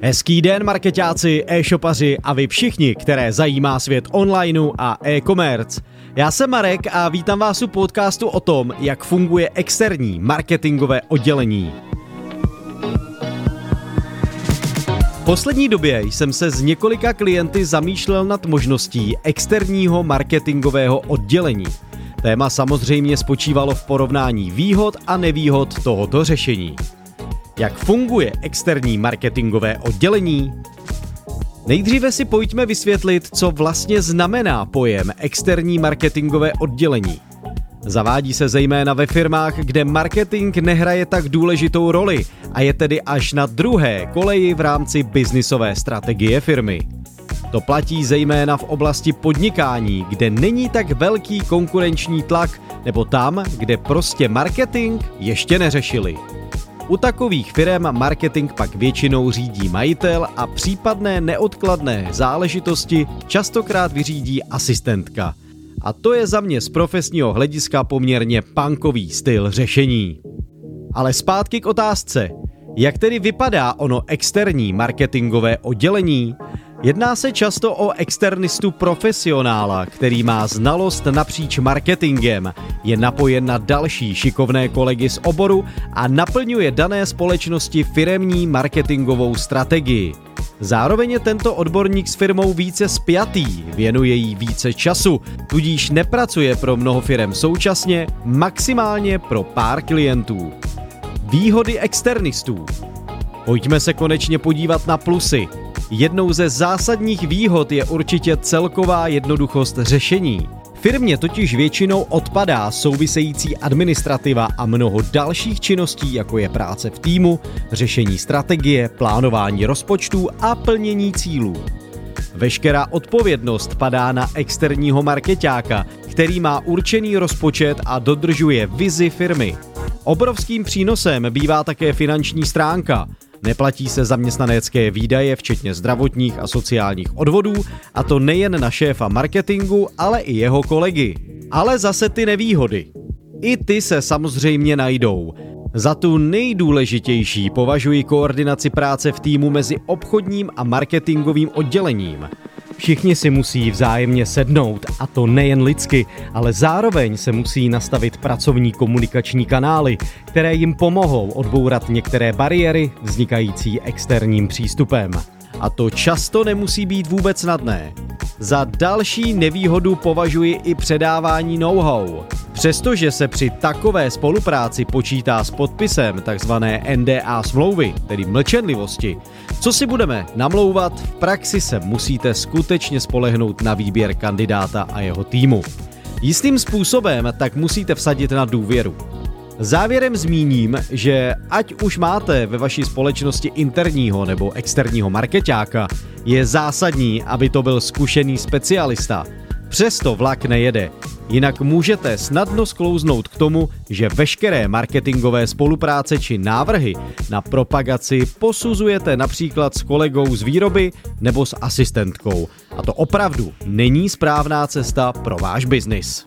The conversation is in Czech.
Hezký den, marketáci, e-shopaři a vy všichni, které zajímá svět onlineu a e-commerce. Já jsem Marek a vítám vás u podcastu o tom, jak funguje externí marketingové oddělení. V poslední době jsem se s několika klienty zamýšlel nad možností externího marketingového oddělení. Téma samozřejmě spočívalo v porovnání výhod a nevýhod tohoto řešení. Jak funguje externí marketingové oddělení? Nejdříve si pojďme vysvětlit, co vlastně znamená pojem externí marketingové oddělení. Zavádí se zejména ve firmách, kde marketing nehraje tak důležitou roli a je tedy až na druhé koleji v rámci biznisové strategie firmy. To platí zejména v oblasti podnikání, kde není tak velký konkurenční tlak, nebo tam, kde prostě marketing ještě neřešili. U takových firm marketing pak většinou řídí majitel a případné neodkladné záležitosti častokrát vyřídí asistentka. A to je za mě z profesního hlediska poměrně punkový styl řešení. Ale zpátky k otázce. Jak tedy vypadá ono externí marketingové oddělení? Jedná se často o externistu profesionála, který má znalost napříč marketingem, je napojen na další šikovné kolegy z oboru a naplňuje dané společnosti firemní marketingovou strategii. Zároveň je tento odborník s firmou více spjatý, věnuje jí více času, tudíž nepracuje pro mnoho firm současně, maximálně pro pár klientů. Výhody externistů. Pojďme se konečně podívat na plusy. Jednou ze zásadních výhod je určitě celková jednoduchost řešení. Firmě totiž většinou odpadá související administrativa a mnoho dalších činností, jako je práce v týmu, řešení strategie, plánování rozpočtů a plnění cílů. Veškerá odpovědnost padá na externího marketáka, který má určený rozpočet a dodržuje vizi firmy. Obrovským přínosem bývá také finanční stránka – Neplatí se zaměstnanecké výdaje, včetně zdravotních a sociálních odvodů, a to nejen na šéfa marketingu, ale i jeho kolegy. Ale zase ty nevýhody. I ty se samozřejmě najdou. Za tu nejdůležitější považuji koordinaci práce v týmu mezi obchodním a marketingovým oddělením. Všichni si musí vzájemně sednout, a to nejen lidsky, ale zároveň se musí nastavit pracovní komunikační kanály, které jim pomohou odbourat některé bariéry vznikající externím přístupem. A to často nemusí být vůbec snadné. Za další nevýhodu považuji i předávání know-how. Přestože se při takové spolupráci počítá s podpisem tzv. NDA smlouvy, tedy mlčenlivosti, co si budeme namlouvat, v praxi se musíte skutečně spolehnout na výběr kandidáta a jeho týmu. Jistým způsobem tak musíte vsadit na důvěru. Závěrem zmíním, že ať už máte ve vaší společnosti interního nebo externího marketáka, je zásadní, aby to byl zkušený specialista. Přesto vlak nejede, jinak můžete snadno sklouznout k tomu, že veškeré marketingové spolupráce či návrhy na propagaci posuzujete například s kolegou z výroby nebo s asistentkou. A to opravdu není správná cesta pro váš biznis.